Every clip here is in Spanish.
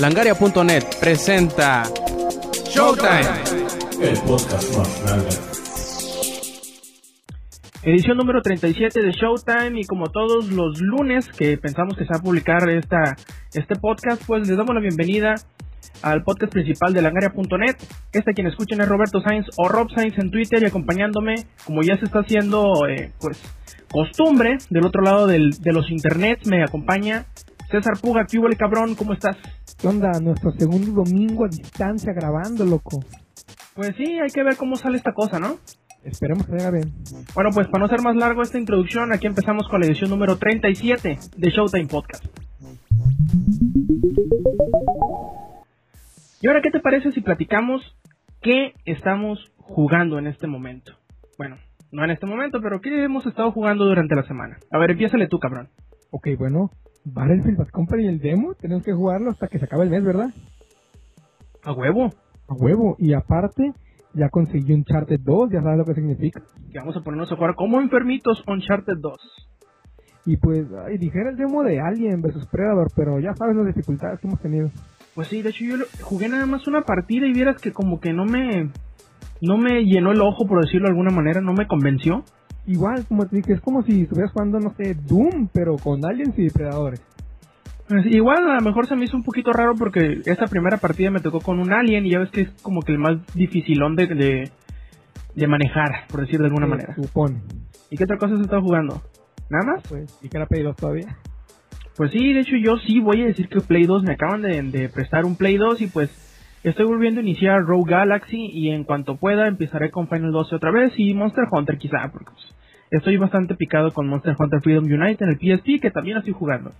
Langaria.net presenta Showtime. El podcast más grande. Edición número 37 de Showtime y como todos los lunes que pensamos que se va a publicar esta, este podcast, pues les damos la bienvenida al podcast principal de langaria.net. Este quien escuchen es Roberto Sainz o Rob Sainz en Twitter y acompañándome, como ya se está haciendo eh, pues costumbre, del otro lado del, de los internets me acompaña César Puga. ¿Qué hubo el cabrón? ¿Cómo estás? ¿Qué onda? Nuestro segundo domingo a distancia grabando, loco. Pues sí, hay que ver cómo sale esta cosa, ¿no? Esperemos que salga bien. Bueno, pues para no ser más largo esta introducción, aquí empezamos con la edición número 37 de Showtime Podcast. Y ahora, ¿qué te parece si platicamos qué estamos jugando en este momento? Bueno, no en este momento, pero qué hemos estado jugando durante la semana. A ver, empiézale tú, cabrón. Ok, bueno. Battlefield Bad Company el demo, tenemos que jugarlo hasta que se acabe el mes, ¿verdad? A huevo. A huevo. Y aparte, ya conseguí Uncharted 2, ya sabes lo que significa. Que vamos a ponernos a jugar como enfermitos Uncharted 2. Y pues, ay, dijera el demo de Alien vs Predator, pero ya sabes las dificultades que hemos tenido. Pues sí, de hecho yo jugué nada más una partida y vieras que como que no me... No me llenó el ojo, por decirlo de alguna manera, no me convenció. Igual, como te dije, es como si estuvieras jugando, no sé, Doom, pero con aliens y depredadores. Pues, igual a lo mejor se me hizo un poquito raro porque esta primera partida me tocó con un alien y ya ves que es como que el más dificilón de, de, de manejar, por decir de alguna manera. Supone. ¿Y qué otra cosa se está jugando? ¿Nada más? Pues, y que era Play 2 todavía. Pues sí, de hecho yo sí voy a decir que Play 2 me acaban de, de prestar un Play 2 y pues estoy volviendo a iniciar Rogue Galaxy y en cuanto pueda empezaré con Final 12 otra vez y Monster Hunter quizá, porque pues, estoy bastante picado con Monster Hunter Freedom Unite en el PSP que también estoy jugando.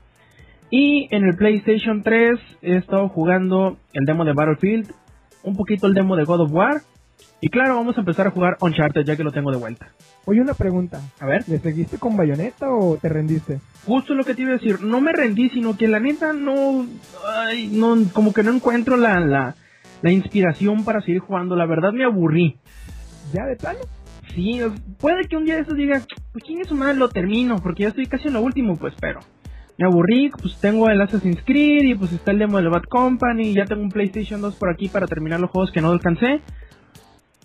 Y en el PlayStation 3 he estado jugando el demo de Battlefield, un poquito el demo de God of War y claro, vamos a empezar a jugar Uncharted ya que lo tengo de vuelta. Oye, una pregunta. A ver. ¿Le seguiste con bayoneta o te rendiste? Justo lo que te iba a decir, no me rendí, sino que la neta no, ay, no como que no encuentro la, la, la inspiración para seguir jugando, la verdad me aburrí. ¿Ya de plano? Sí, puede que un día de estos diga, pues quién es su madre, lo termino, porque ya estoy casi en lo último, pues pero. Me aburrí, pues tengo el Assassin's Creed y pues está el demo de Bad Company, y ya tengo un PlayStation 2 por aquí para terminar los juegos que no alcancé.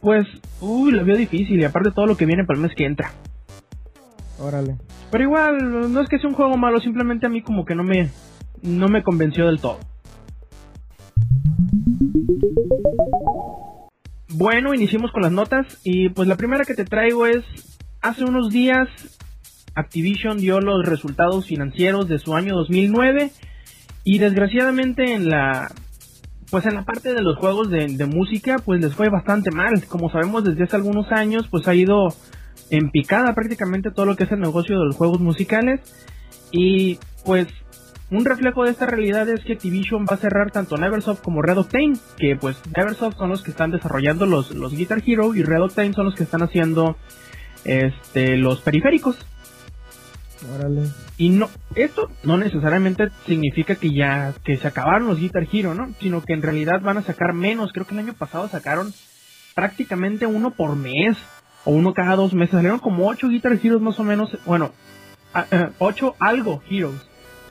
Pues, uy, lo veo difícil y aparte todo lo que viene para el mes que entra. Órale. Pero igual, no es que sea un juego malo, simplemente a mí como que no me, no me convenció del todo. Bueno, iniciemos con las notas. Y pues la primera que te traigo es, hace unos días Activision dio los resultados financieros de su año 2009 y desgraciadamente en la pues en la parte de los juegos de, de música pues les fue bastante mal. Como sabemos desde hace algunos años pues ha ido en picada prácticamente todo lo que es el negocio de los juegos musicales. Y pues un reflejo de esta realidad es que Activision va a cerrar tanto Neversoft como Red Octane, que pues Neversoft son los que están desarrollando los, los Guitar Hero y Red Octane son los que están haciendo este los periféricos. Órale. Y no, esto no necesariamente significa que ya que se acabaron los Guitar Hero, ¿no? Sino que en realidad van a sacar menos. Creo que el año pasado sacaron prácticamente uno por mes o uno cada dos meses. Salieron como ocho Guitar Heroes más o menos. Bueno, a- eh, ocho algo Heroes.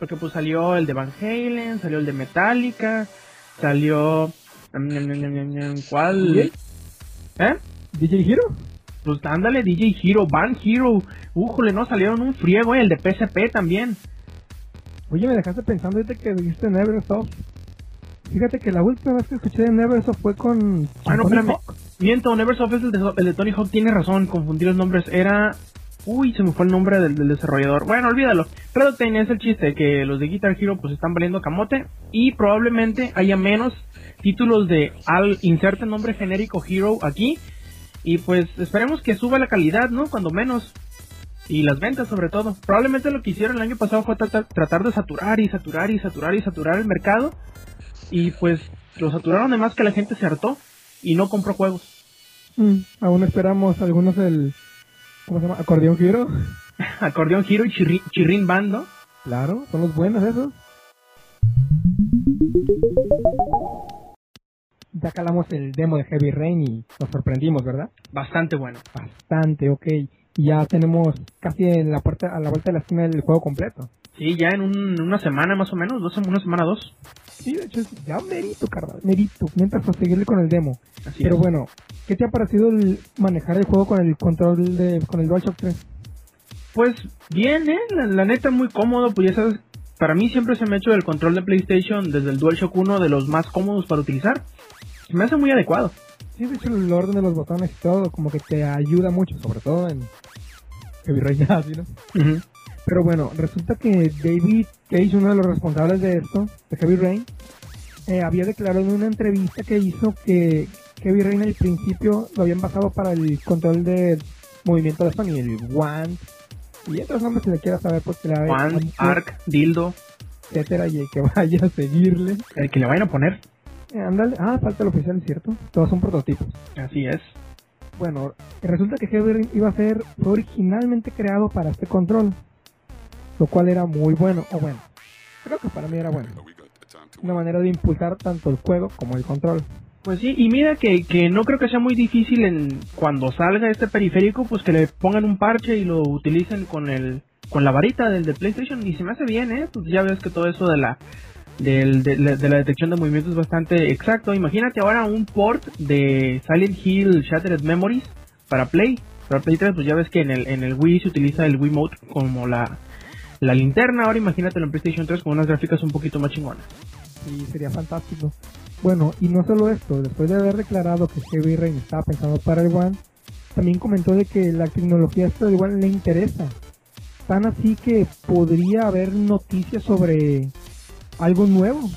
Porque pues salió el de Van Halen, salió el de Metallica, salió... ¿Cuál? ¿Eh? ¿DJ Hero? Pues ándale, DJ Hero, Van Hero. Újole, no salieron un friego, eh, el de PSP también. Oye, me dejaste pensando ahorita que dijiste Neversoft. Fíjate que la última vez que escuché de Neversoft fue con... Ah, no, espérame. Miento, Neversoft es el de, el de Tony Hawk, tiene razón, confundí los nombres. Era. Uy, se me fue el nombre del, desarrollador. Bueno, olvídalo. Octane es el chiste, que los de Guitar Hero pues están valiendo camote y probablemente haya menos títulos de al inserte nombre genérico Hero aquí y pues esperemos que suba la calidad, ¿no? Cuando menos. Y las ventas sobre todo. Probablemente lo que hicieron el año pasado fue tratar, tratar de saturar y saturar y saturar y saturar el mercado. Y pues lo saturaron de más que la gente se hartó y no compró juegos. Mm, aún esperamos algunos del... ¿Cómo se llama? Acordeón Hero. Acordeón Hero y Chirri- Chirrin Bando. Claro, son los buenos esos. Ya calamos el demo de Heavy Rain y nos sorprendimos, ¿verdad? Bastante bueno. Bastante, ok. Y ya tenemos casi en la puerta, a la vuelta de la esquina el juego completo. Sí, ya en un- una semana más o menos, dos, una semana dos. Sí, de hecho, ya merito, carnal, merito. Mientras seguirle con el demo. Así Pero es. bueno, ¿qué te ha parecido el manejar el juego con el control de, con el DualShock 3? Pues bien, ¿eh? La, la neta muy cómodo, pues ya sabes, para mí siempre se me ha hecho el control de PlayStation desde el DualShock 1 de los más cómodos para utilizar. Se me hace muy adecuado. Sí, de hecho, el orden de los botones y todo, como que te ayuda mucho, sobre todo en Heavy Rain ¿no? Pero bueno, resulta que David Cage, uno de los responsables de esto, de Heavy Rain, eh, había declarado en una entrevista que hizo que Heavy Rain al principio lo habían basado para el control de movimiento de Sony, el One y otros nombres que le quiera saber porque la Juan, Ark, Dildo, etcétera, y el que vaya a seguirle. el que le vayan a poner. Eh, ándale, ah, falta el oficial, ¿cierto? Todos son prototipos. Así es. Bueno, resulta que Heavy Rain iba a ser fue originalmente creado para este control, lo cual era muy bueno, o bueno, creo que para mí era bueno. Una manera de impulsar tanto el juego como el control. Pues sí, y mira que, que no creo que sea muy difícil en cuando salga este periférico, pues que le pongan un parche y lo utilicen con el con la varita del de PlayStation y se me hace bien, ¿eh? Pues ya ves que todo eso de la del, de, de la detección de movimientos es bastante exacto. Imagínate ahora un port de Silent Hill Shattered Memories para Play. Para Play 3, pues ya ves que en el, en el Wii se utiliza el Wiimote como la, la linterna. Ahora imagínatelo en PlayStation 3 con unas gráficas un poquito más chingonas. Y sería fantástico. Bueno, y no solo esto, después de haber declarado que Heavy Rain estaba pensado para el One, también comentó de que la tecnología esta del One le interesa. Tan así que podría haber noticias sobre algo nuevo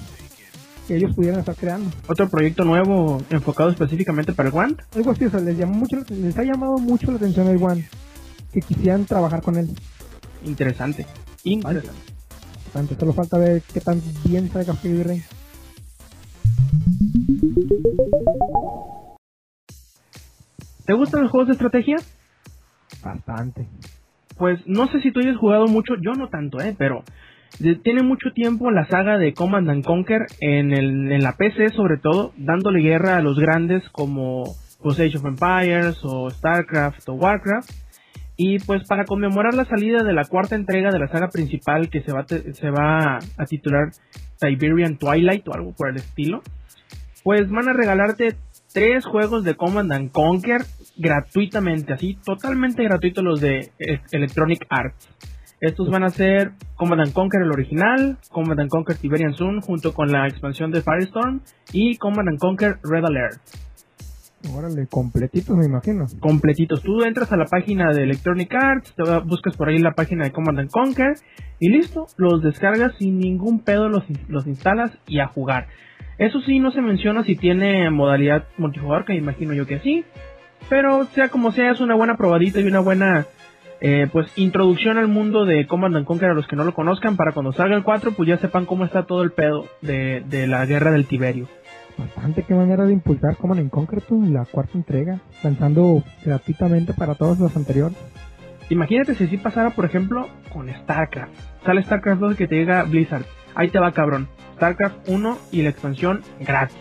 que ellos pudieran estar creando. Otro proyecto nuevo enfocado específicamente para el One. Algo así, o sea, les, llamó mucho, les ha llamado mucho la atención el One, que quisieran trabajar con él. Interesante. Interesante. Bastante, solo falta ver qué tan bien salga Heavy Rain. ¿Te gustan los juegos de estrategia? Bastante. Pues no sé si tú hayas jugado mucho, yo no tanto, eh, pero tiene mucho tiempo la saga de Command and Conquer en, el, en la PC sobre todo, dándole guerra a los grandes como pues, Age of Empires o StarCraft o Warcraft. Y pues para conmemorar la salida de la cuarta entrega de la saga principal que se va, se va a titular Siberian Twilight o algo por el estilo, pues van a regalarte tres juegos de Command and Conquer gratuitamente, así totalmente gratuitos los de Electronic Arts. Estos van a ser Command and Conquer el original, Command and Conquer Tiberian Sun junto con la expansión de Firestorm y Command and Conquer Red Alert. Órale, completitos me imagino. Completitos. Tú entras a la página de Electronic Arts, te buscas por ahí la página de Command and Conquer y listo, los descargas sin ningún pedo, los, los instalas y a jugar. Eso sí, no se menciona si tiene modalidad multijugador, que imagino yo que sí. Pero sea como sea, es una buena probadita y una buena eh, pues introducción al mundo de Command and Conquer a los que no lo conozcan para cuando salga el 4 pues ya sepan cómo está todo el pedo de, de la guerra del Tiberio. Bastante qué manera de impulsar Command en Conquer tú, la cuarta entrega, lanzando gratuitamente para todos los anteriores. Imagínate si así pasara, por ejemplo, con StarCraft. Sale StarCraft 2 que te llega Blizzard. Ahí te va, cabrón. StarCraft 1 y la expansión gratis.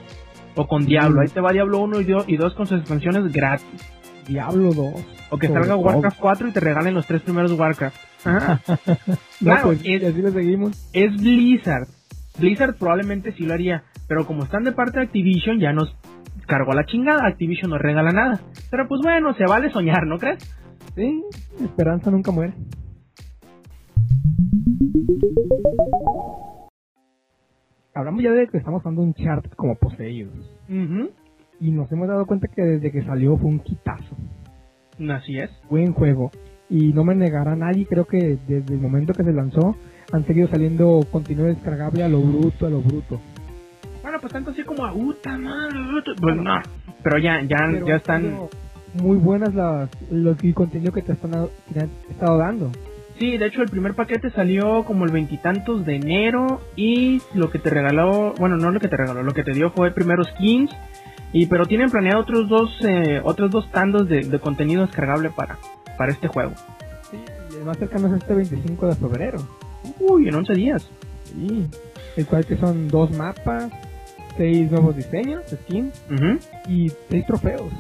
O con Diablo. Mm. Ahí te va Diablo 1 y Dio- y 2 con sus expansiones gratis. Diablo 2. O que salga. Warcraft 4 y te regalen los tres primeros Warcraft. Ajá. No, Claro, pues, es- así le seguimos. es Blizzard. Blizzard probablemente sí lo haría. Pero como están de parte de Activision, ya nos cargó la chingada. Activision no regala nada. Pero pues bueno, se vale soñar, ¿no crees? Sí, esperanza nunca muere. Hablamos ya de que estamos usando un chart como poseídos. Y nos hemos dado cuenta que desde que salió fue un quitazo. Así es. Buen juego. Y no me negará nadie, creo que desde el momento que se lanzó han seguido saliendo contenido descargable a lo bruto, a lo bruto. Bueno, pues tanto así como a madre, puta- Pues no. Pero ya, ya, Pero ya están. muy buenas las, los, contenido que te, están, que te han estado dando. Sí, de hecho el primer paquete salió como el veintitantos de enero y lo que te regaló, bueno, no lo que te regaló, lo que te dio fue primero skins y pero tienen planeado otros dos, eh, otros dos tandos de, de contenido descargable para, para este juego. Sí, el más cercano es este 25 de febrero. Uy, en 11 días. Sí, el cual que son dos mapas, seis nuevos diseños, skins Ujú. y seis trofeos.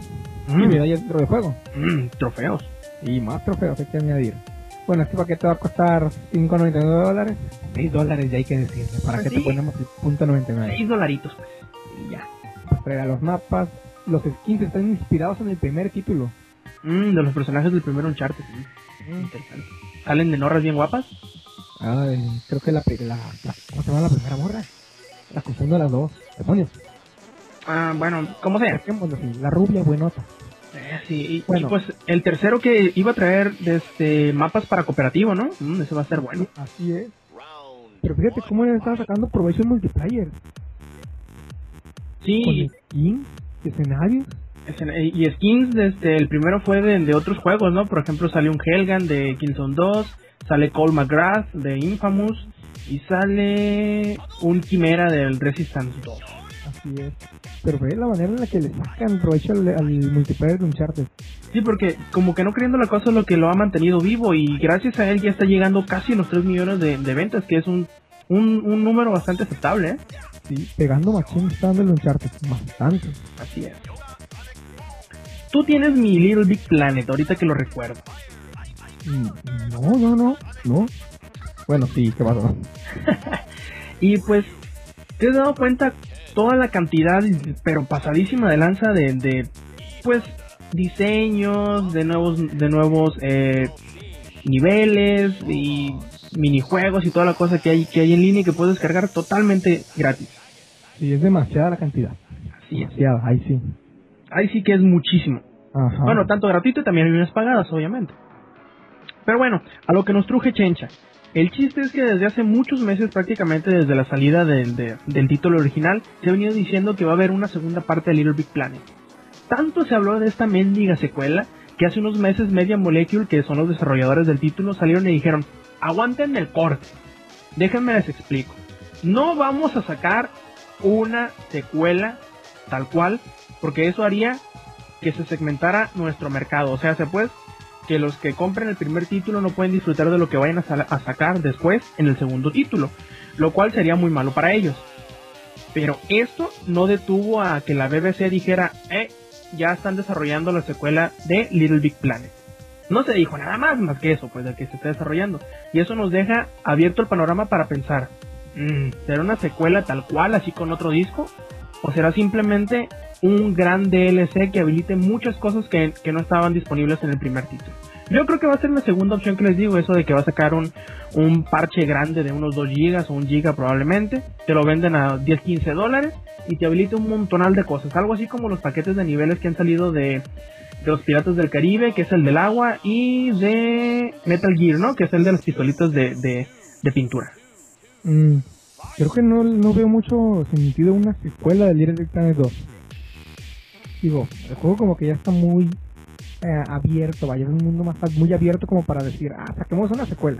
Mm, Y medallas dentro del juego. mm, trofeos. Y más trofeos hay que añadir. Bueno, este paquete va a costar 5.99 dólares. 6 dólares ya hay que decirle. ¿Para Pues qué sí. te ponemos el punto 99? 6 dolaritos, pues. Y ya. Pues traerá los mapas. Los skins están inspirados en el primer título. Mm, de los personajes del primer Uncharted. sí. Interesante. ¿Salen de norras bien guapas? Ay, creo que la, la, la- ¿Cómo se llama la primera morra? La confundo las dos. Demonios. Ah, bueno. Dejémoslo así, La rubia buenota. Eh, sí, y, Bueno. y pues el tercero que iba a traer este mapas para cooperativo, ¿no? Mm, ese va a ser bueno. Así es. Pero fíjate cómo le estaba sacando provecho en multiplayer. Sí, Con skins, escenarios. escena- y skins, este, el primero fue de, de otros juegos, ¿no? Por ejemplo, sale un Helgan de Killzone 2, sale Cole McGrath de Infamous y sale un Quimera del Resistance 2. Así es. Pero ve la manera en la que le sacan provecho al, al multiplayer de Uncharted. Sí, porque como que no creyendo la cosa es lo que lo ha mantenido vivo y gracias a él ya está llegando casi a los 3 millones de, de ventas, que es un, un, un número bastante aceptable, ¿eh? Sí, pegando machín está dando el Uncharted. Bastante. Así es. Tú tienes mi Little Big Planet, ahorita que lo recuerdo. Mm, No, no, no, no. Bueno, sí, ¿qué pasó? Y pues, ¿te has dado cuenta toda la cantidad, pero pasadísima de lanza de, de pues, diseños, de nuevos, de nuevos eh, niveles y minijuegos y toda la cosa que hay, que hay en línea y que puedes descargar totalmente gratis? Sí, es demasiada la cantidad. Así es. Demasiada, ahí sí. Ahí sí que es muchísimo. Ajá. Bueno, tanto gratuito y también hay unas pagadas, obviamente. Pero bueno, a lo que nos truje Chencha. El chiste es que desde hace muchos meses, prácticamente desde la salida del- de- del título original, se ha venido diciendo que va a haber una segunda parte de Little Big Planet. Tanto se habló de esta mendiga secuela que hace unos meses Media Molecule, que son los desarrolladores del título, salieron y dijeron, aguanten el corte. Déjenme les explico. No vamos a sacar una secuela tal cual, porque eso haría que se segmentara nuestro mercado. O sea, se pues que los que compren el primer título no pueden disfrutar de lo que vayan a, sacar después en el segundo título, lo cual sería muy malo para ellos. Pero esto no detuvo a que la BBC dijera, eh, ya están desarrollando la secuela de Little Big Planet. No se dijo nada más más que eso, pues de que se está desarrollando. Y eso nos deja abierto el panorama para pensar, ¿será una secuela tal cual, así con otro disco? ¿O será simplemente un gran DLC que habilite muchas cosas que, que no estaban disponibles en el primer título? Yo creo que va a ser la segunda opción que les digo, eso de que va a sacar un, un parche grande de unos 2 gigas o 1 giga probablemente, te lo venden a 10, 15 dólares y te habilita un montonal de cosas, algo así como los paquetes de niveles que han salido de, de los Piratas del Caribe, que es el del agua, y de Metal Gear, ¿no? Que es el de las pistolitas de, de, de pintura. Mm, creo que no, no veo mucho sentido una secuela de Little Big Planet 2. Digo, el juego como que ya está muy eh, abierto, vaya, es un mundo más muy abierto como para decir, ah, saquemos una secuela.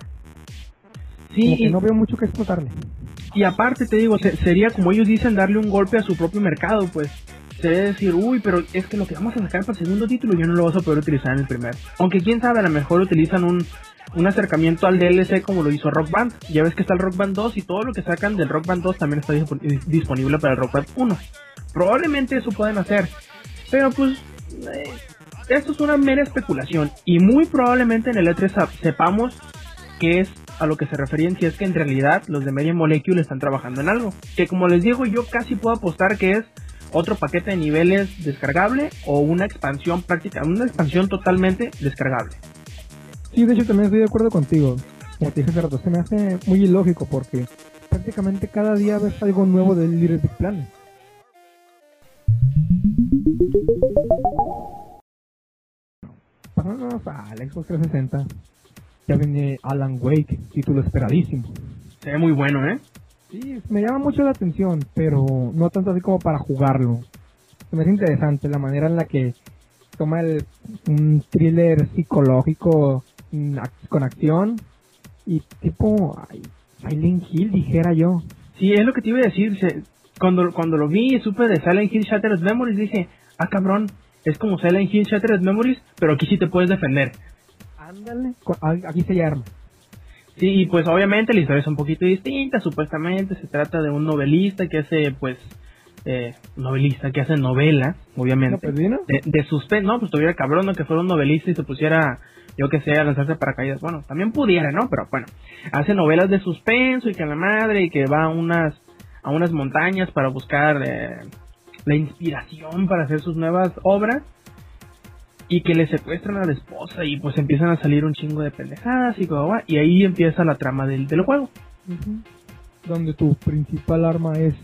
Sí, Como que no veo mucho que explotarle. Y aparte te digo, se- sería como ellos dicen darle un golpe a su propio mercado, pues. Sería decir, uy, pero es que lo que vamos a sacar para el segundo título ya no lo vas a poder utilizar en el primero. Aunque quién sabe, a lo mejor utilizan un, un acercamiento al DLC como lo hizo Rock Band. Ya ves que está el Rock Band 2 y todo lo que sacan del Rock Band 2 también está dispo- disponible para el Rock Band 1. Probablemente eso pueden hacer. Pero pues, eh, esto es una mera especulación. Y muy probablemente en el E3 sa- sepamos qué es a lo que se referían si es que en realidad los de Media Molecule están trabajando en algo. Que como les digo, yo casi puedo apostar que es otro paquete de niveles descargable o una expansión práctica, una expansión totalmente descargable. Sí, de hecho también estoy de acuerdo contigo. Como te dije hace rato, se me hace muy ilógico porque prácticamente cada día ves algo nuevo del Little Big Planet. Pasándonos al Xbox 360, ya viene Alan Wake, título esperadísimo. Se ve muy bueno, ¿eh? Sí, me llama mucho la atención, pero no tanto así como para jugarlo. Se me hace interesante la manera en la que toma el, un thriller psicológico con acción y tipo ay, Silent Hill, dijera yo. Sí, es lo que te iba a decir. se- cuando, cuando lo vi y supe de Silent Hill Shattered Memories, dije, ah cabrón, es como Silent Hill Shattered Memories, pero aquí sí te puedes defender. Ándale. Aquí se arma. Sí, y pues obviamente la historia es un poquito distinta, supuestamente se trata de un novelista que hace, pues, eh, novelista que hace novela, ¿No, obviamente. vino? de, de suspenso, no, pues tuviera cabrón ¿no? que fuera un novelista y se pusiera yo que sé, a lanzarse paracaídas. Bueno, también pudiera, ¿no? Pero bueno, hace novelas de suspenso y que la madre y que va a unas, a unas montañas para buscar eh, la inspiración para hacer sus nuevas obras y que le secuestran a la esposa y pues empiezan a salir un chingo de pendejadas y como y ahí empieza la trama del, del juego. Donde tu principal arma es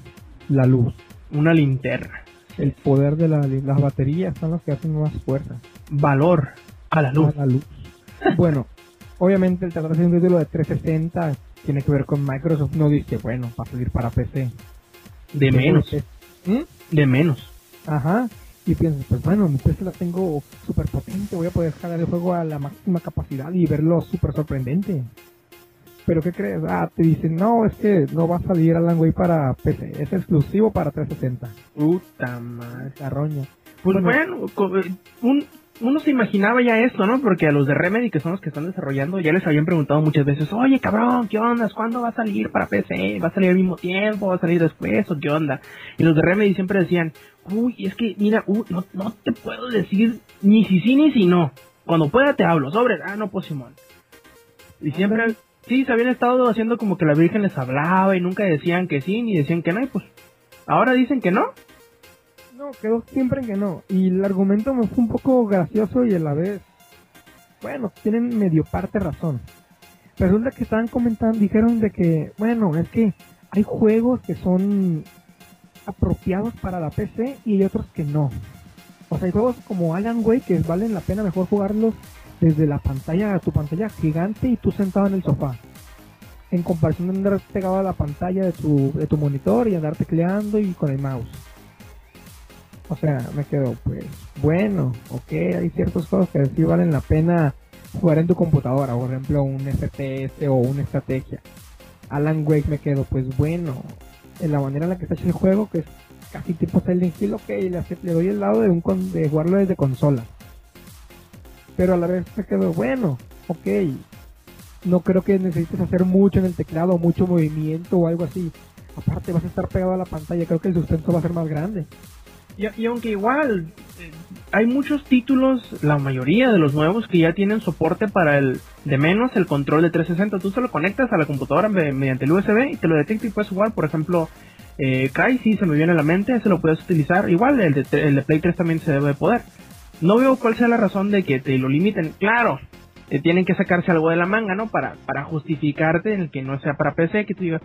la luz. Una linterna. El poder de la, las baterías son las que hacen más fuerza. Valor a la luz. A la luz. Bueno, obviamente el tratarse de un título de 360 tiene que ver con Microsoft. No dice, bueno, va a salir para PC. De menos. ¿Mm? De menos. Ajá y piensas, pues bueno, mi PC la tengo súper potente, voy a poder jalar el juego a la máxima capacidad y verlo súper sorprendente. Pero ¿qué crees? Ah, te dicen, no, es que no va a salir Alan Wake para PC, es exclusivo para 360. Puta madre. La roña. Pues bueno, eh, un, uno se imaginaba ya esto, ¿no? Porque a los de Remedy, que son los que están desarrollando, ya les habían preguntado muchas veces, oye cabrón, ¿qué onda? ¿Cuándo va a salir para PC? ¿Va a salir al mismo tiempo? ¿Va a salir después? ¿O qué onda? Y los de Remedy siempre decían, uy, es que mira, uy, no, no te puedo decir ni si sí ni si no. Cuando pueda te hablo, sobre, ah, no, pues Simón. Y siempre, sí, se habían estado haciendo como que la Virgen les hablaba y nunca decían que sí ni decían que no, y pues ahora dicen que no. No, quedó siempre en que no. Y el argumento me fue un poco gracioso y a la vez, bueno, tienen medio parte razón. Resulta que estaban comentando, dijeron de que, bueno, es que hay juegos que son apropiados para la PC y otros que no. O sea, hay juegos como Alan Wake que valen la pena mejor jugarlos desde la pantalla, tu pantalla gigante y tú sentado en el sofá. En comparación de andar pegado a la pantalla de tu, de tu monitor y andar tecleando y con el mouse. O sea, me quedo, pues, bueno, ok, hay ciertos juegos que sí valen la pena jugar en tu computadora, por ejemplo, un FPS o una estrategia. Alan Wake me quedo, pues bueno, en la manera en la que está hecho el juego, que es casi tipo Silent Hill, ok, le, doy el lado de, un de jugarlo desde consola. Pero a la vez me quedo, bueno, ok, no creo que necesites hacer mucho en el teclado, mucho movimiento o algo así. Aparte vas a estar pegado a la pantalla, creo que el sustento va a ser más grande. Y, aunque igual eh, hay muchos títulos, la mayoría de los nuevos que ya tienen soporte para el de menos el control de 360, tú se lo conectas a la computadora mediante el USB y te lo detecta y puedes jugar, por ejemplo, eh, Kai, se me viene a la mente, ese lo puedes utilizar, igual el de, el de Play 3 también se debe poder. No veo cuál sea la razón de que te lo limiten, claro, te tienen que sacarse algo de la manga, ¿no? Para, para justificarte en el que no sea para PC, que tú digas,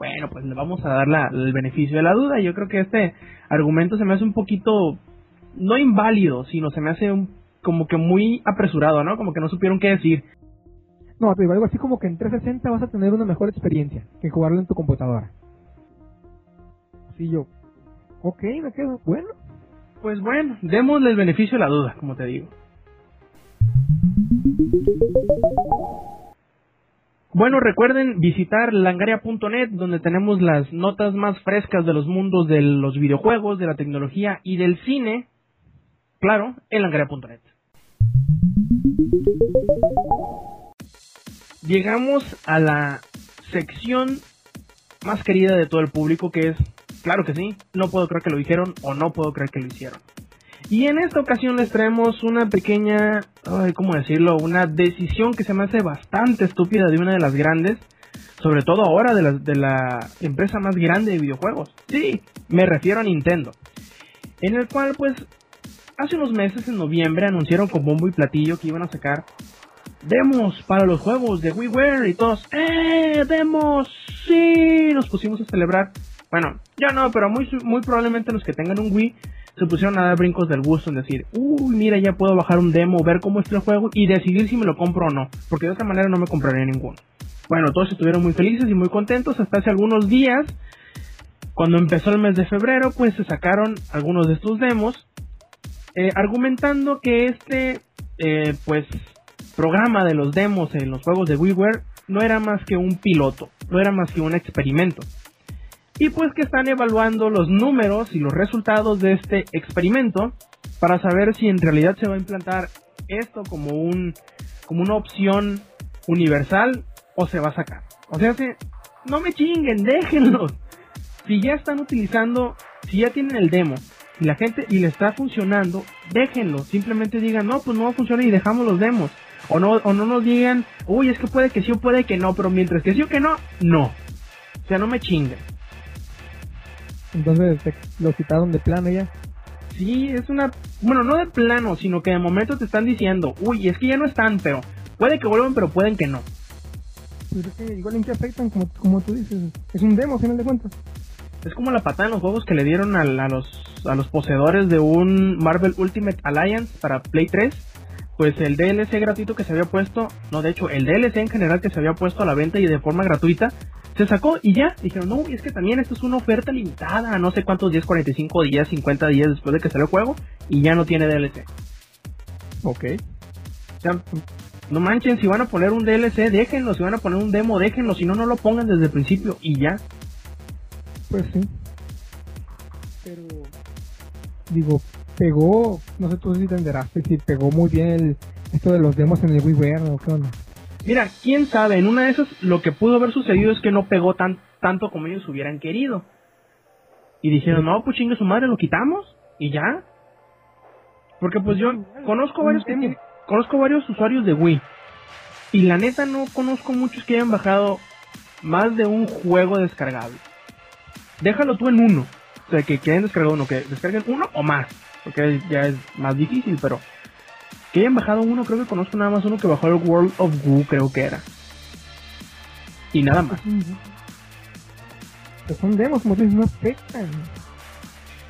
bueno, pues le vamos a dar la, el beneficio de la duda. Yo creo que este argumento se me hace un poquito, no inválido, sino se me hace un, como que muy apresurado, ¿no? Como que no supieron qué decir. No, te digo algo así como que en 360 vas a tener una mejor experiencia que jugarlo en tu computadora. Así yo, ok, me quedo, bueno. Pues bueno, démosle el beneficio de la duda, como te digo. Bueno, recuerden visitar langaria.net donde tenemos las notas más frescas de los mundos de los videojuegos, de la tecnología y del cine. Claro, en langaria.net. Llegamos a la sección más querida de todo el público que es, claro que sí, no puedo creer que lo dijeron o no puedo creer que lo hicieron. Y en esta ocasión les traemos una pequeña, ¿cómo decirlo? Una decisión que se me hace bastante estúpida de una de las grandes, sobre todo ahora de la, de la empresa más grande de videojuegos. Sí, me refiero a Nintendo. En el cual, pues, hace unos meses, en noviembre, anunciaron con bombo y platillo que iban a sacar demos para los juegos de WiiWare y todos, ¡eh! ¡Demos! ¡Sí! Nos pusimos a celebrar. Bueno, ya no, pero muy, muy probablemente los que tengan un Wii se pusieron a dar brincos del gusto en decir, uy, mira, ya puedo bajar un demo, ver cómo está el juego y decidir si me lo compro o no, porque de otra manera no me compraría ninguno. Bueno, todos estuvieron muy felices y muy contentos hasta hace algunos días, cuando empezó el mes de febrero, pues se sacaron algunos de estos demos, eh, argumentando que este, eh, pues, programa de los demos en los juegos de WiiWare no era más que un piloto, no era más que un experimento y pues que están evaluando los números y los resultados de este experimento para saber si en realidad se va a implantar esto como un como una opción universal o se va a sacar. O sea, no me chinguen, déjenlos. Si ya están utilizando, si ya tienen el demo y la gente y le está funcionando, déjenlo. Simplemente digan, no, pues no va a funcionar y dejamos los demos. O no, o no nos digan, uy, es que puede que sí o puede que no, pero mientras que sí o que no, no. O sea, no me chinguen. Entonces te- lo quitaron de plano ya. Sí, es una... Bueno, no de plano, sino que de momento te están diciendo, uy, es que ya no están, pero puede que vuelvan, pero pueden que no. Pues es que igual en qué afectan, como, como tú dices. Es un demo, final de cuentas. Es como la patada en los juegos que le dieron a, los, a los poseedores de un Marvel Ultimate Alliance para Play 3. Pues el DLC gratuito que se había puesto, no, de hecho, el DLC en general que se había puesto a la venta y de forma gratuita, se sacó y ya. Dijeron, no, es que también esto es una oferta limitada, no sé cuántos días, 45 días, 50 días después de que salió el juego, y ya no tiene DLC. Ok. O sea, no manchen, si van a poner un DLC, déjenlo, si van a poner un demo, déjenlo, si no, no lo pongan desde el principio y ya. Pues sí. Pero. Digo, pegó. No sé tú si te enteraste si pegó muy bien el, esto de los demos en el WiiWare o qué onda. Mira, quién sabe, en una de esas lo que pudo haber sucedido es que no pegó tan, tanto como ellos hubieran querido. Y dijeron, no, pues su madre, lo quitamos y ya. Porque pues yo conozco varios conozco varios usuarios de Wii. Y la neta no conozco muchos que hayan bajado más de un juego descargable. Déjalo tú en uno. O sea, que, que hayan descargado uno, que descarguen uno o más. Porque ya es más difícil, pero que hayan bajado uno, creo que conozco nada más uno que bajó el World of Goo, creo que era. Y nada más. Pues son demos, como no afectan.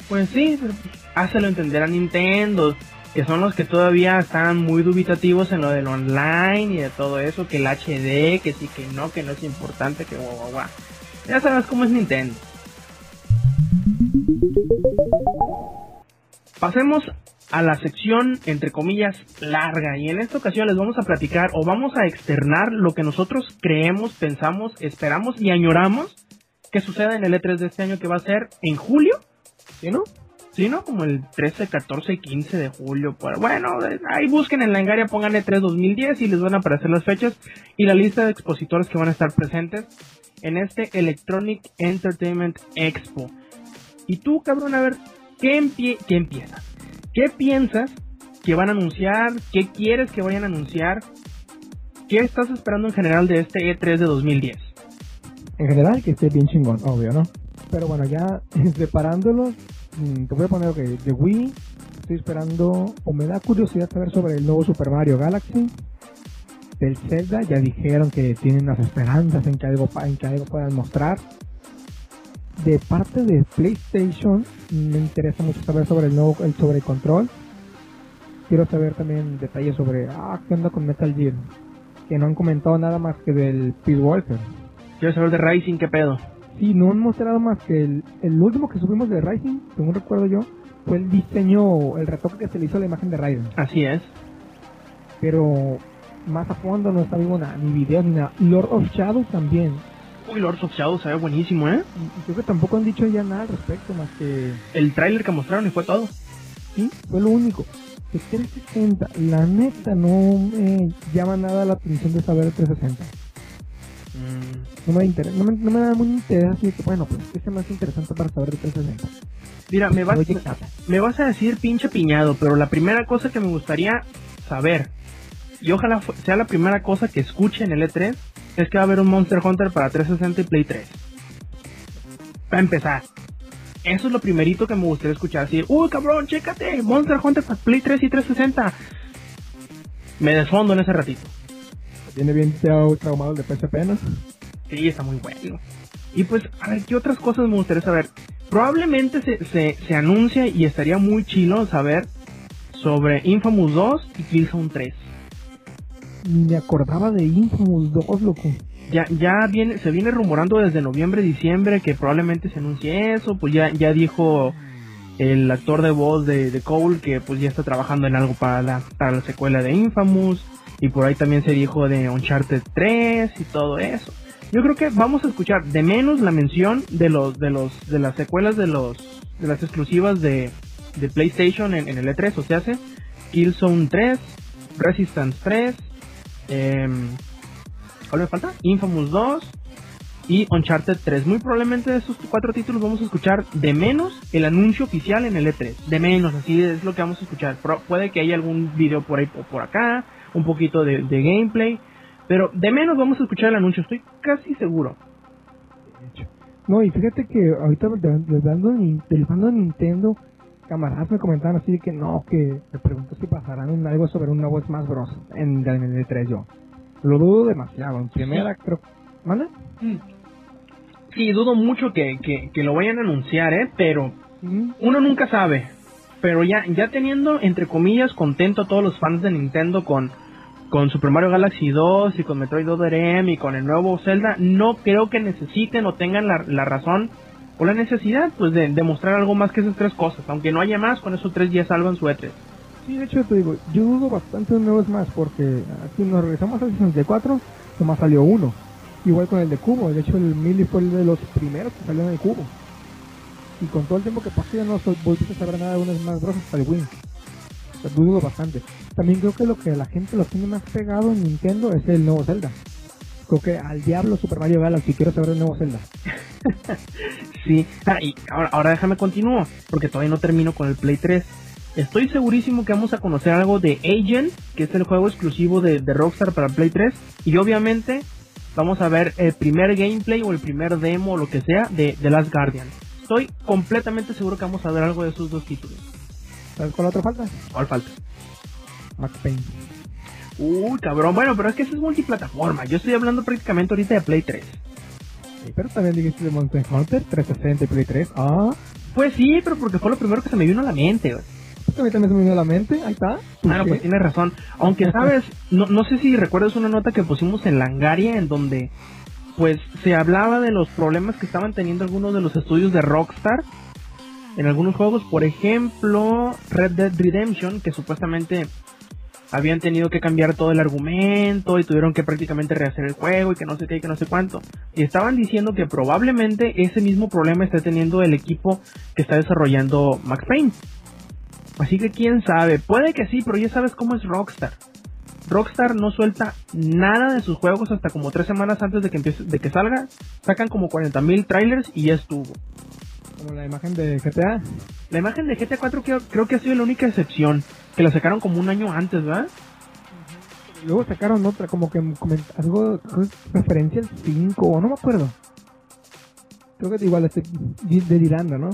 Pues sí, pero hácelo entender a Nintendo, que son los que todavía están muy dubitativos en lo del online y de todo eso, que el HD, que sí, que no, que no es importante, que guau, guau, guau. Ya sabes cómo es Nintendo. Pasemos a la sección, entre comillas, larga. Y en esta ocasión les vamos a platicar o vamos a externar lo que nosotros creemos, pensamos, esperamos y añoramos que suceda en el E3 de este año que va a ser en julio. ¿Sí, no? Sí, ¿no? Como el 13, 14 y 15 de julio. Bueno, ahí busquen en la engaria, pongan E3 2010 y les van a aparecer las fechas y la lista de expositores que van a estar presentes en este Electronic Entertainment Expo. Y tú, cabrón, a ver, ¿qué, empie ¿qué empieza? ¿Qué piensas que van a anunciar? ¿Qué quieres que vayan a anunciar? ¿Qué estás esperando en general de este E3 de 2010? En general, que esté bien chingón, obvio, ¿no? Pero bueno, ya separándolos, mm, te voy a poner que de Wii estoy esperando, o me da curiosidad saber sobre el nuevo Super Mario Galaxy. Del Zelda ya dijeron que tienen las esperanzas en que algo, en que algo puedan mostrar. De parte de PlayStation, me interesa mucho saber sobre el nuevo, el, sobre el control. Quiero saber también detalles sobre, ah, ¿qué onda con Metal Gear? Que no han comentado nada más que del Peace Walker. Quiero saber de Rising, ¿qué pedo? Sí, no han mostrado más que el, el último que subimos de Rising, según recuerdo yo, fue el diseño, el retoque que se le hizo a la imagen de Raiden. Así es. Pero más a fondo no está vivo nada, ni videos ni nada. Lord of Shadow también. Uy, Lords of Shadow se ve buenísimo, ¿eh? Y, creo que tampoco han dicho ya nada al respecto, más que El tráiler que mostraron y fue todo. sí, fue lo único. De 360, la neta no me llama nada la atención de saber el 360. No me, interesa, no me, no me da muy interés así de que, bueno, pues, ¿qué es más interesante para saber el 360? Mira, me vas, me vas a decir pinche piñado, pero la primera cosa que me gustaría saber, y ojalá sea la primera cosa que escuche en el E3, es que va a haber un Monster Hunter para 360 y Play 3. Para empezar. Eso es lo primerito que me gustaría escuchar. Así, uy cabrón, chécate, Monster Hunter para Play 3 y 360. Me desfondo en ese ratito. Tiene bien trau- traumado el de PSP, ¿no? Sí, está muy bueno. Y pues, a ver, ¿qué otras cosas me gustaría saber? Probablemente se, se, se anuncia y estaría muy chilo saber sobre Infamous 2 y Killzone 3. Me acordaba de Infamous 2, loco. Ya, ya viene, se viene rumorando desde noviembre, diciembre que probablemente se anuncie eso, pues ya, ya dijo el actor de voz de, de Cole que pues ya está trabajando en algo para la, para la secuela de Infamous y por ahí también se dijo de Uncharted 3 y todo eso. Yo creo que vamos a escuchar de menos la mención de los de los de las secuelas de los de las exclusivas de, de PlayStation en, en el E3, o sea, hace Killzone 3, Resistance 3, em, ¿Cuál me falta? Infamous 2 y Uncharted 3. Muy probablemente de esos cuatro títulos vamos a escuchar de menos el anuncio oficial en el E3. De menos, así es lo que vamos a escuchar. Pro- puede que haya algún video por ahí o por acá, un poquito de, de gameplay. Pero de menos vamos a escuchar el anuncio, estoy casi seguro. No, y fíjate que ahorita del bando del bando de Nintendo, camaradas me comentaban así que no, que me pregunto si pasarán algo sobre un nuevo Smash Bros. en, el E3 yo. Lo dudo demasiado. En primera, creo. ¿Manda? Sí, dudo mucho que, que, que lo vayan a anunciar, ¿eh? Pero Mm, uno nunca sabe. Pero ya, ya teniendo, entre comillas, contento a todos los fans de Nintendo con, con Super Mario Galaxy 2 y con Metroid Other M y con el nuevo Zelda, no creo que necesiten o tengan la, la razón o la necesidad pues de demostrar algo más que esas tres cosas. Aunque no haya más, con esos tres ya salvan su E3. Sí, de hecho te digo, yo dudo bastante de un nuevo Smash porque si nos regresamos al 64, nomás salió uno. Igual con el de Cubo, de hecho el Melee fue el de los primeros que salió en el Cubo. Y con todo el tiempo que pasó ya no volviste a saber nada de un Smash Bros. hasta el Wii. O sea, dudo bastante. También creo que lo que la gente lo tiene más pegado en Nintendo es el nuevo Zelda. Creo que al diablo Super Mario Galaxy, quiero saber el nuevo Zelda. Sí, ah, y ahora, ahora déjame continuar, porque todavía no termino con el Play 3. Estoy segurísimo que vamos a conocer algo de Agent, que es el juego exclusivo de, de Rockstar para Play 3. Y obviamente vamos a ver el primer gameplay o el primer demo o lo que sea de The Last Guardian. Estoy completamente seguro que vamos a ver algo de esos dos títulos. ¿Sabes cuál otra falta? ¿Cuál falta? Max Payne. Uy, cabrón, bueno, pero es que eso es multiplataforma. Yo estoy hablando prácticamente ahorita de Play 3. Sí, pero también dijiste de Monster Hunter 360 y Play 3. Ah, Pues sí, pero porque fue lo primero que se me vino a la mente. güey. a mí también se me vino a la mente. Ahí está. Claro, pues tienes razón. Aunque sabes, no, no sé si recuerdas una nota que pusimos en Langaria en donde pues se hablaba de los problemas que estaban teniendo algunos de los estudios de Rockstar en algunos juegos, por ejemplo, Red Dead Redemption, que supuestamente habían tenido que cambiar todo el argumento y tuvieron que prácticamente rehacer el juego y que no sé qué y que no sé cuánto. Y estaban diciendo que probablemente ese mismo problema esté teniendo el equipo que está desarrollando Max Payne. Así que quién sabe, puede que sí, pero ya sabes cómo es Rockstar. Rockstar no suelta nada de sus juegos hasta como tres semanas antes de que empiece, de que salga. Sacan como 40.000 trailers y ya estuvo. Como la imagen de GTA. La imagen de GTA 4 creo, creo que ha sido la única excepción. Que la sacaron como un año antes, ¿verdad? Luego sacaron otra, como que algo, referencia al 5, o no me acuerdo. Creo que igual estoy di- delirando, ¿no?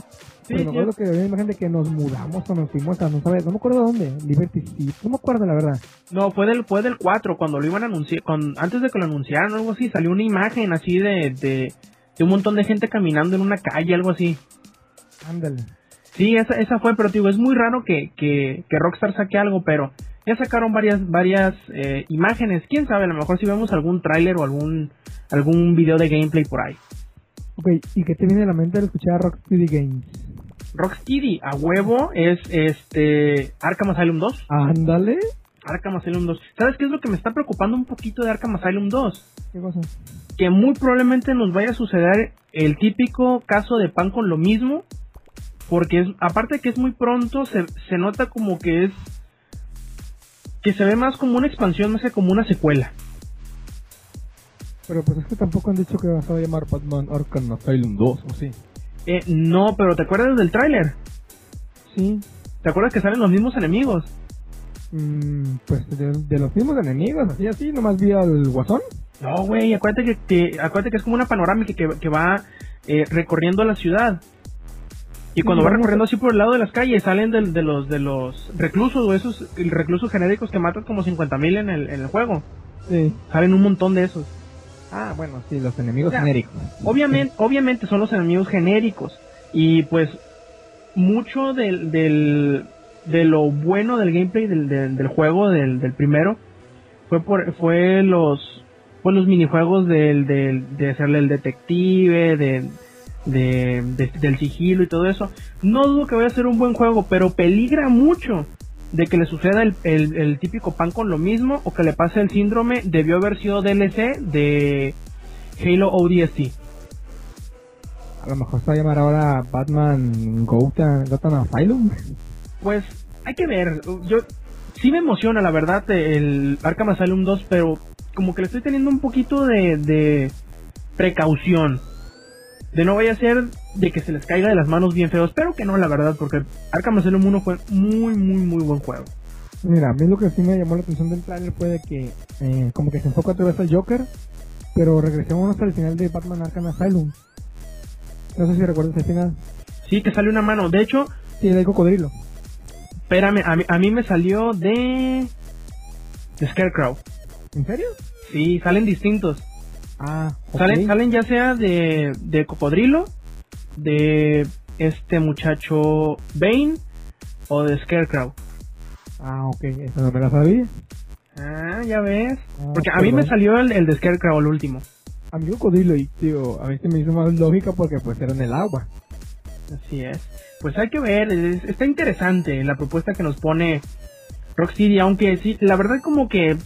Pero me acuerdo que había una imagen de que nos mudamos o nos fuimos a no saber, no me acuerdo dónde, Liberty City, no me acuerdo la verdad. No, fue del, fue del 4, cuando lo iban a anunciar, antes de que lo anunciaran o algo así, salió una imagen así de, de, de un montón de gente caminando en una calle, algo así. Ándale. Sí, esa, esa fue, pero digo, es muy raro que, que, que Rockstar saque algo, pero ya sacaron varias, varias eh, imágenes. Quién sabe, a lo mejor si vemos algún tráiler o algún, algún video de gameplay por ahí. Ok, ¿y qué te viene a la mente al escuchar a Rocksteady Games? Rocksteady, a huevo, es este Arkham Asylum 2. Ándale. Arkham Asylum 2. ¿Sabes qué es lo que me está preocupando un poquito de Arkham Asylum 2? ¿Qué cosa? Que muy probablemente nos vaya a suceder el típico caso de pan con lo mismo. Porque es, aparte de que es muy pronto, se, se nota como que es... Que se ve más como una expansión, más que como una secuela. Pero pues es que tampoco han dicho que vas a llamar Batman Arkham Asylum 2, ¿o sí? Eh, no, pero ¿te acuerdas del tráiler? Sí. ¿Te acuerdas que salen los mismos enemigos? Mm, pues de, de los mismos enemigos, así así, nomás vi al guasón. No, güey, acuérdate que, que- acuérdate que es como una panorámica que, que va eh, recorriendo la ciudad. Y cuando va vamos recorriendo así por el lado de las calles, salen de, los de los reclusos o esos reclusos genéricos que matas como 50.000 en el, en el juego. Sí. Salen un montón de esos. Ah, bueno, sí, los enemigos genéricos. Obviamente, obviamente son los enemigos genéricos. Y pues mucho del, del, de lo bueno del gameplay del, del, del juego, del, del primero, fue por fue los fue los minijuegos del, del, de hacerle el detective, de, de, de- del sigilo y todo eso. No dudo que vaya a ser un buen juego, pero peligra mucho de que le suceda el, el, el típico pan con lo mismo o que le pase el síndrome debió haber sido DLC de Halo ODST. A lo mejor se va a llamar ahora Batman Gotham, Gotham Asylum. Pues hay que ver. Yo sí me emociona, la verdad, el Arkham Asylum 2, pero como que le estoy teniendo un poquito de, de precaución. De no vaya a ser de que se les caiga de las manos bien feo. Espero que no, la verdad, porque Arkham Asylum 1 fue muy, muy, muy buen juego. Mira, a mí lo que sí me llamó la atención del trailer fue de que eh, como que se enfoca otra vez al Joker, pero regresamos hasta el final de Batman Arkham Asylum. No sé si recuerdas el final. Sí, que sale una mano. De hecho, Sí, del cocodrilo. espérame, a mí, a mí me salió de... de Scarecrow. ¿En serio? Sí, salen distintos. Ah. Salen, salen ya sea de, de Cocodrilo, de este muchacho Bane o de Scarecrow. Ah, ok, eso no me la sabía. Ah, ya ves. Ah, Porque a mí me salió el, el de Scarecrow, el último. A mí cocodrilo y, tío, a mí se me hizo más lógica porque pues era en el agua. Así es. Pues hay que ver, es- está interesante la propuesta que nos pone Rocksteady, aunque sí, la verdad como que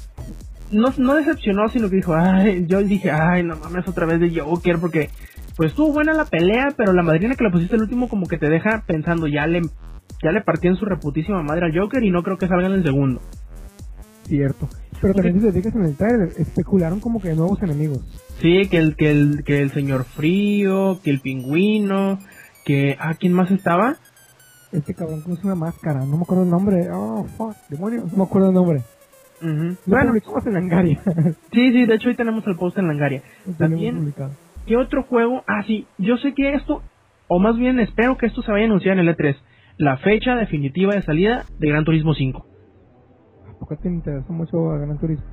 no, no decepcionó, sino que dijo, ay, yo dije, ay, no mames, otra vez de Joker, porque pues estuvo buena la pelea, pero la madrina que le pusiste el último como que te deja pensando, ya le, ya le partí en su reputísima madre al Joker y no creo que salga en el segundo. Cierto. Pero también si te fijas en el trailer, especularon como que nuevos enemigos. Sí, que el, que el, que el señor frío, que el pingüino, que, ah, ¿quién más estaba? Este cabrón con una máscara, no me acuerdo el nombre. Oh, fuck, demonios, no me acuerdo el nombre. Ujú. Lo Bueno, publicamos en Langaria. sí, sí, de hecho hoy tenemos el post en Langaria. Lo También, publicado. ¿qué otro juego? Ah, sí, yo sé que esto, o más bien espero que esto se vaya a anunciar en el E3. La fecha definitiva de salida de Gran Turismo 5. ¿A poco te interesa mucho Gran Turismo?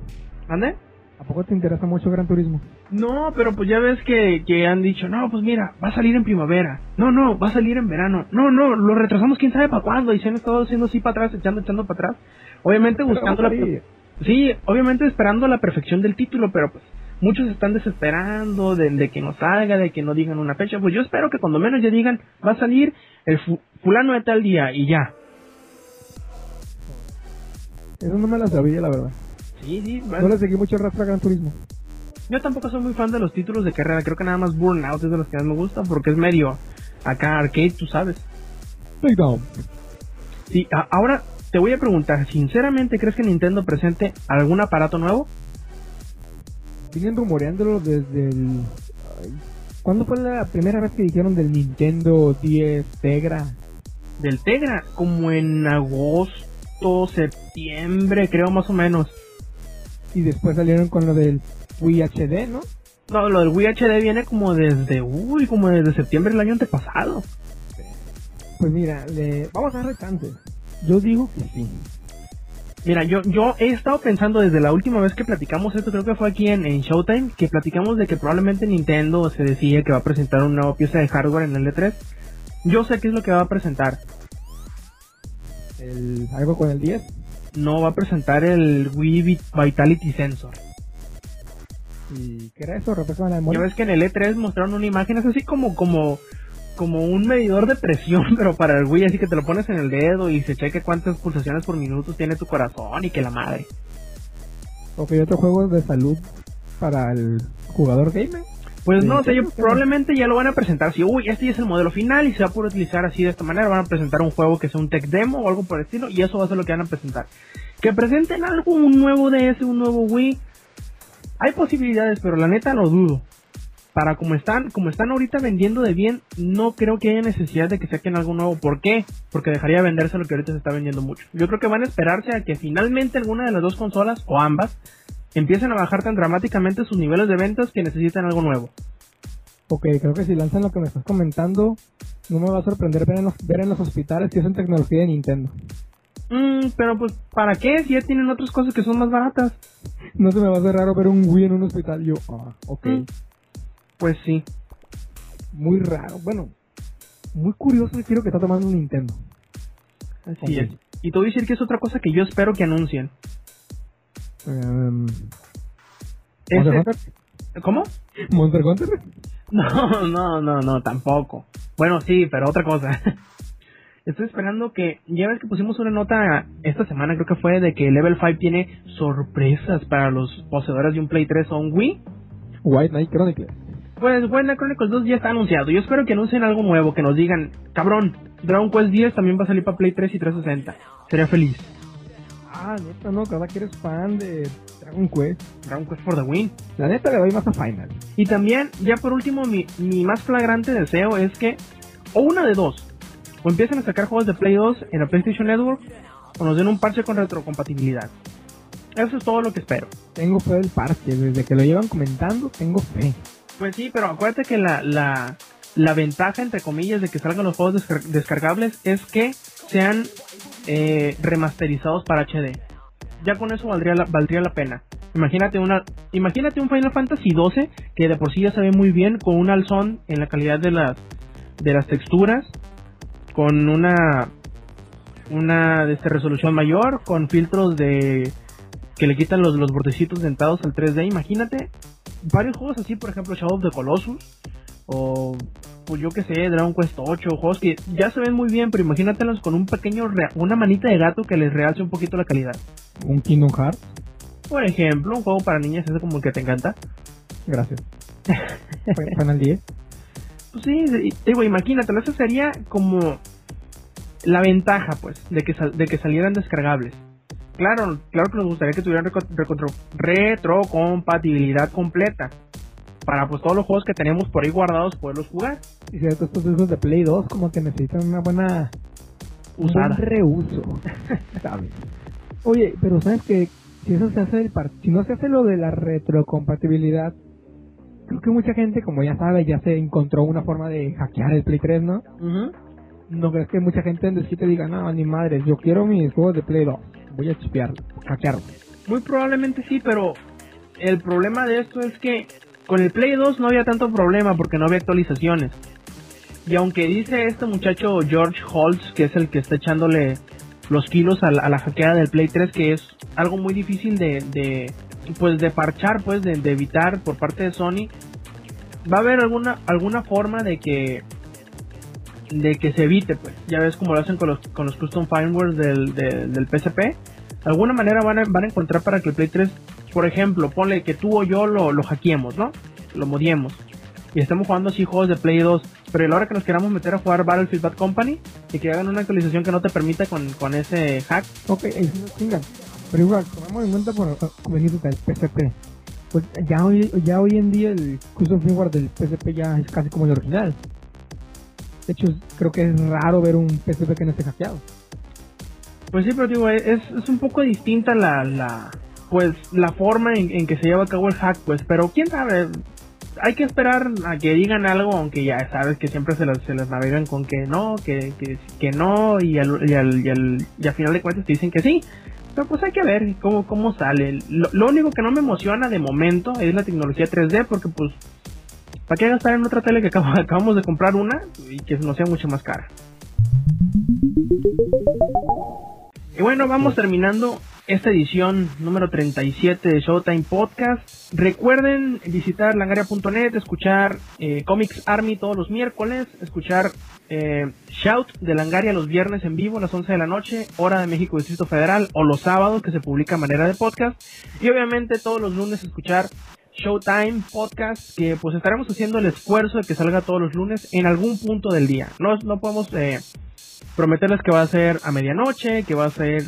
¿Ande? ¿A poco te interesa mucho Gran Turismo? No, pero pues ya ves que, que han dicho, no, pues mira, va a salir en primavera. No, no, va a salir en verano. No, no, lo retrasamos quién sabe para cuándo. Y se han estado haciendo así para atrás, echando, echando para atrás. Obviamente buscando la... Sí. Obviamente esperando la perfección del título, pero pues muchos están desesperando de, de que no salga, de que no digan una fecha. Pues yo espero que cuando menos ya digan, va a salir el fu- fulano de tal día y ya. Eso no me la sabía, la verdad. Sí, sí, No le seguí mucho rastro a Gran Turismo. Yo tampoco soy muy fan de los títulos de carrera, creo que nada más Burnout es de los que más me gusta porque es medio acá arcade, tú sabes. Takedown. Sí, ahora te voy a preguntar, sinceramente, ¿crees que Nintendo presente algún aparato nuevo? Siguen rumoreándolo desde el... ¿Cuándo fue la primera vez que dijeron del Nintendo 10 Tegra? Del Tegra, como en agosto, septiembre, creo más o menos. Y después salieron con lo del Wii HD, ¿no? No, lo del Wii HD viene como desde, uy, como desde septiembre del año antepasado. Pues mira, le... vamos a darle chances. Yo digo que sí. Mira, yo, yo he estado pensando desde la última vez que platicamos esto, creo que fue aquí en, en Showtime, que platicamos de que probablemente Nintendo se decía que va a presentar una nueva pieza de hardware en el E3. Yo sé qué es lo que va a presentar. El... Algo con el 10. No va a presentar el Wii Vi- Vitality Sensor. ¿Y qué era eso? Refrescame la Ya memoria. ves que en el E3 mostraron una imagen, es así como, como, como un medidor de presión, pero para el Wii, así que te lo pones en el dedo y se cheque cuántas pulsaciones por minuto tiene tu corazón y que la madre. Ok, otro juego de salud para el jugador gamer. Pues no, o sea, yo probablemente ya lo van a presentar. Si, uy, este ya es el modelo final y se va a poder utilizar así de esta manera, van a presentar un juego que sea un tech demo o algo por el estilo, y eso va a ser lo que van a presentar. Que presenten algo, un nuevo DS, un nuevo Wii. Hay posibilidades, pero la neta lo dudo. Para como están, como están ahorita vendiendo de bien, no creo que haya necesidad de que saquen algo nuevo. ¿Por qué? Porque dejaría de venderse lo que ahorita se está vendiendo mucho. Yo creo que van a esperarse a que finalmente alguna de las dos consolas, o ambas, empiecen a bajar tan dramáticamente sus niveles de ventas que necesitan algo nuevo. Ok, creo que si lanzan lo que me estás comentando, no me va a sorprender ver en los, ver en los hospitales que usan tecnología de Nintendo. Mm, pero pues, ¿para qué? Si ya tienen otras cosas que son más baratas. No se me va a hacer raro ver un Wii en un hospital. Yo, ah, ok. Mm. Pues sí. Muy raro. Bueno, muy curioso el giro que está tomando Nintendo. Así es. Y te voy a decir que es otra cosa que yo espero que anuncien. Ese- ¿Monster Hunter? ¿Cómo? ¿Monster Hunter? No, no, no, no, tampoco. Bueno, sí, pero otra cosa. Estoy esperando que, ya ves que pusimos una nota esta semana, creo que fue, de que Level 5 tiene sorpresas para los poseedores de un Play 3 o un Wii. White Knight Chronicles. Pues bueno, Chronicles 2 ya está anunciado. Yo espero que anuncien algo nuevo, que nos digan, cabrón, Dragon Quest 10 también va a salir para Play 3 y 360. Sería feliz. Ah, neta, no, cada que eres fan de Dragon Quest. Dragon Quest for the win. La neta le doy más a Final. Y también, ya por último, mi, mi más flagrante deseo es que, o una de dos, o empiecen a sacar juegos de Play 2 en la PlayStation Network, o nos den un parche con retrocompatibilidad. Eso es todo lo que espero. Tengo fe del parche, desde que lo llevan comentando, tengo fe. Pues sí, pero acuérdate que la, la, la ventaja, entre comillas, de que salgan los juegos descargables es que sean eh, remasterizados para HD. Ya con eso valdría la, valdría la pena. Imagínate una, imagínate un Final Fantasy 12 que de por sí ya se ve muy bien con un alzón en la calidad de las de las texturas, con una una de esta resolución mayor, con filtros de que le quitan los, los bordecitos dentados al 3D. Imagínate varios juegos así, por ejemplo, Shadow of the Colossus o pues yo que sé, Dragon Quest 8, juegos que ya se ven muy bien, pero imagínatelos con un pequeño, una manita de gato que les realce un poquito la calidad. Un Kingdom Hearts. Por ejemplo, un juego para niñas, ese como el que te encanta. Gracias. Final 10. Pues sí, digo, imagínatelo, eso sería como la ventaja, pues, de que, de que salieran descargables. Claro, claro que nos gustaría que tuvieran retrocompatibilidad completa. Para pues todos los juegos que tenemos por ahí guardados poderlos jugar. Y cierto, estos discos de Play 2 como que necesitan una buena usada. Un reuso. Oye, pero sabes que si eso se hace el si no se hace lo de la retrocompatibilidad, creo que mucha gente, como ya sabe, ya se encontró una forma de hackear el Play 3, ¿no? No crees que mucha gente en el sitio diga, no, ni madre, yo quiero mis juegos de Play 2, voy a chipearlo, hackearlo. Muy probablemente sí, pero el problema de esto es que con el Play 2 no había tanto problema porque no había actualizaciones. Y aunque dice este muchacho George Holtz, que es el que está echándole los kilos a la, hackeada del Play 3, que es algo muy difícil de, pues de parchar, pues de, evitar por parte de Sony, va a haber alguna alguna forma de que de que se evite, pues. Ya ves como lo hacen con los, con los custom firmware del, del, PSP. De alguna manera van a, van a encontrar para que el Play 3, por ejemplo, ponle que tú o yo lo, lo hackeemos, ¿no? Lo modiemos. Y estamos jugando así juegos de Play 2. Pero a la hora que nos queramos meter a jugar Battlefield Bad Company y que hagan una actualización que no te permita con, con ese hack. Ok, chingan. Pero igual, tomemos en cuenta por como dijiste, el PSP. Pues ya hoy, ya hoy en día el custom firmware del PSP ya es casi como el original. De hecho, creo que es raro ver un PSP que no esté hackeado. Pues sí, pero digo, es, es un poco distinta la, la pues la forma en, que se lleva a cabo el hack, pues, pero quién sabe, hay que esperar a que digan algo, aunque ya sabes que siempre se les, se les navegan con que no, que, que, que no, y al, y, al, y, al, y al final de cuentas te dicen que sí. Pero pues hay que ver cómo, cómo sale. Lo, lo único que no me emociona de momento es la tecnología 3D, porque pues ¿Para qué gastar en otra tele que acabamos de comprar una y que no sea mucho más cara? Y bueno, vamos terminando esta edición número 37 de Showtime Podcast. Recuerden visitar langaria.net, escuchar eh, Comics Army todos los miércoles, escuchar eh, Shout de Langaria los viernes en vivo a las 11 de la noche, hora de México Distrito Federal, o los sábados que se publica a manera de podcast. Y obviamente todos los lunes escuchar Showtime Podcast, que pues estaremos haciendo el esfuerzo de que salga todos los lunes en algún punto del día. No, no podemos eh, prometerles que va a ser a medianoche, que va a ser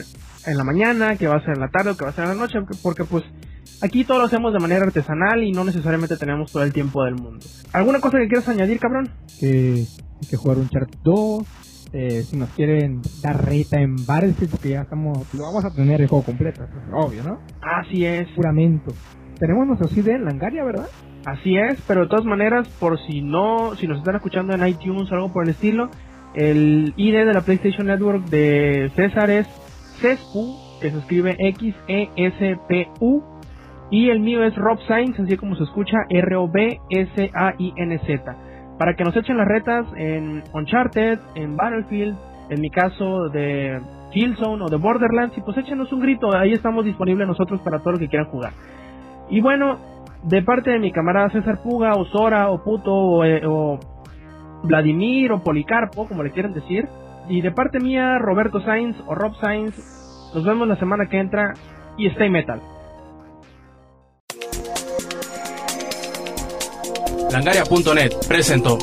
en la mañana, que va a ser en la tarde o que va a ser en la noche, porque, pues aquí todo lo hacemos de manera artesanal y no necesariamente tenemos todo el tiempo del mundo. ¿Alguna cosa que quieras añadir, cabrón? Que hay que jugar un chart 2. Eh, si nos quieren dar reta en Battlefield, porque ya estamos, lo vamos a tener el juego completo, obvio, ¿no? Así es. Juramento tenemos nuestro CD en Langaria, ¿verdad? Así es, pero de todas maneras, por si no, si nos están escuchando en iTunes o algo por el estilo, el ID de la PlayStation Network de César es CESPU, que se escribe X-E-S-P-U, y el mío es Rob Sainz, así como se escucha, R-O-B-S-A-I-N-Z. Para que nos echen las retas en Uncharted, en Battlefield, en mi caso de Killzone o de Borderlands, y pues échenos un grito, ahí estamos disponibles nosotros para todo lo que quieran jugar. Y bueno, de parte de mi camarada César Puga, o Sora, o Puto, o, eh, Vladimir, o Policarpo, como le quieran decir. Y de parte mía, Roberto Sainz, o Rob Sainz. Nos vemos la semana que entra y stay metal. Langaria.net presentó.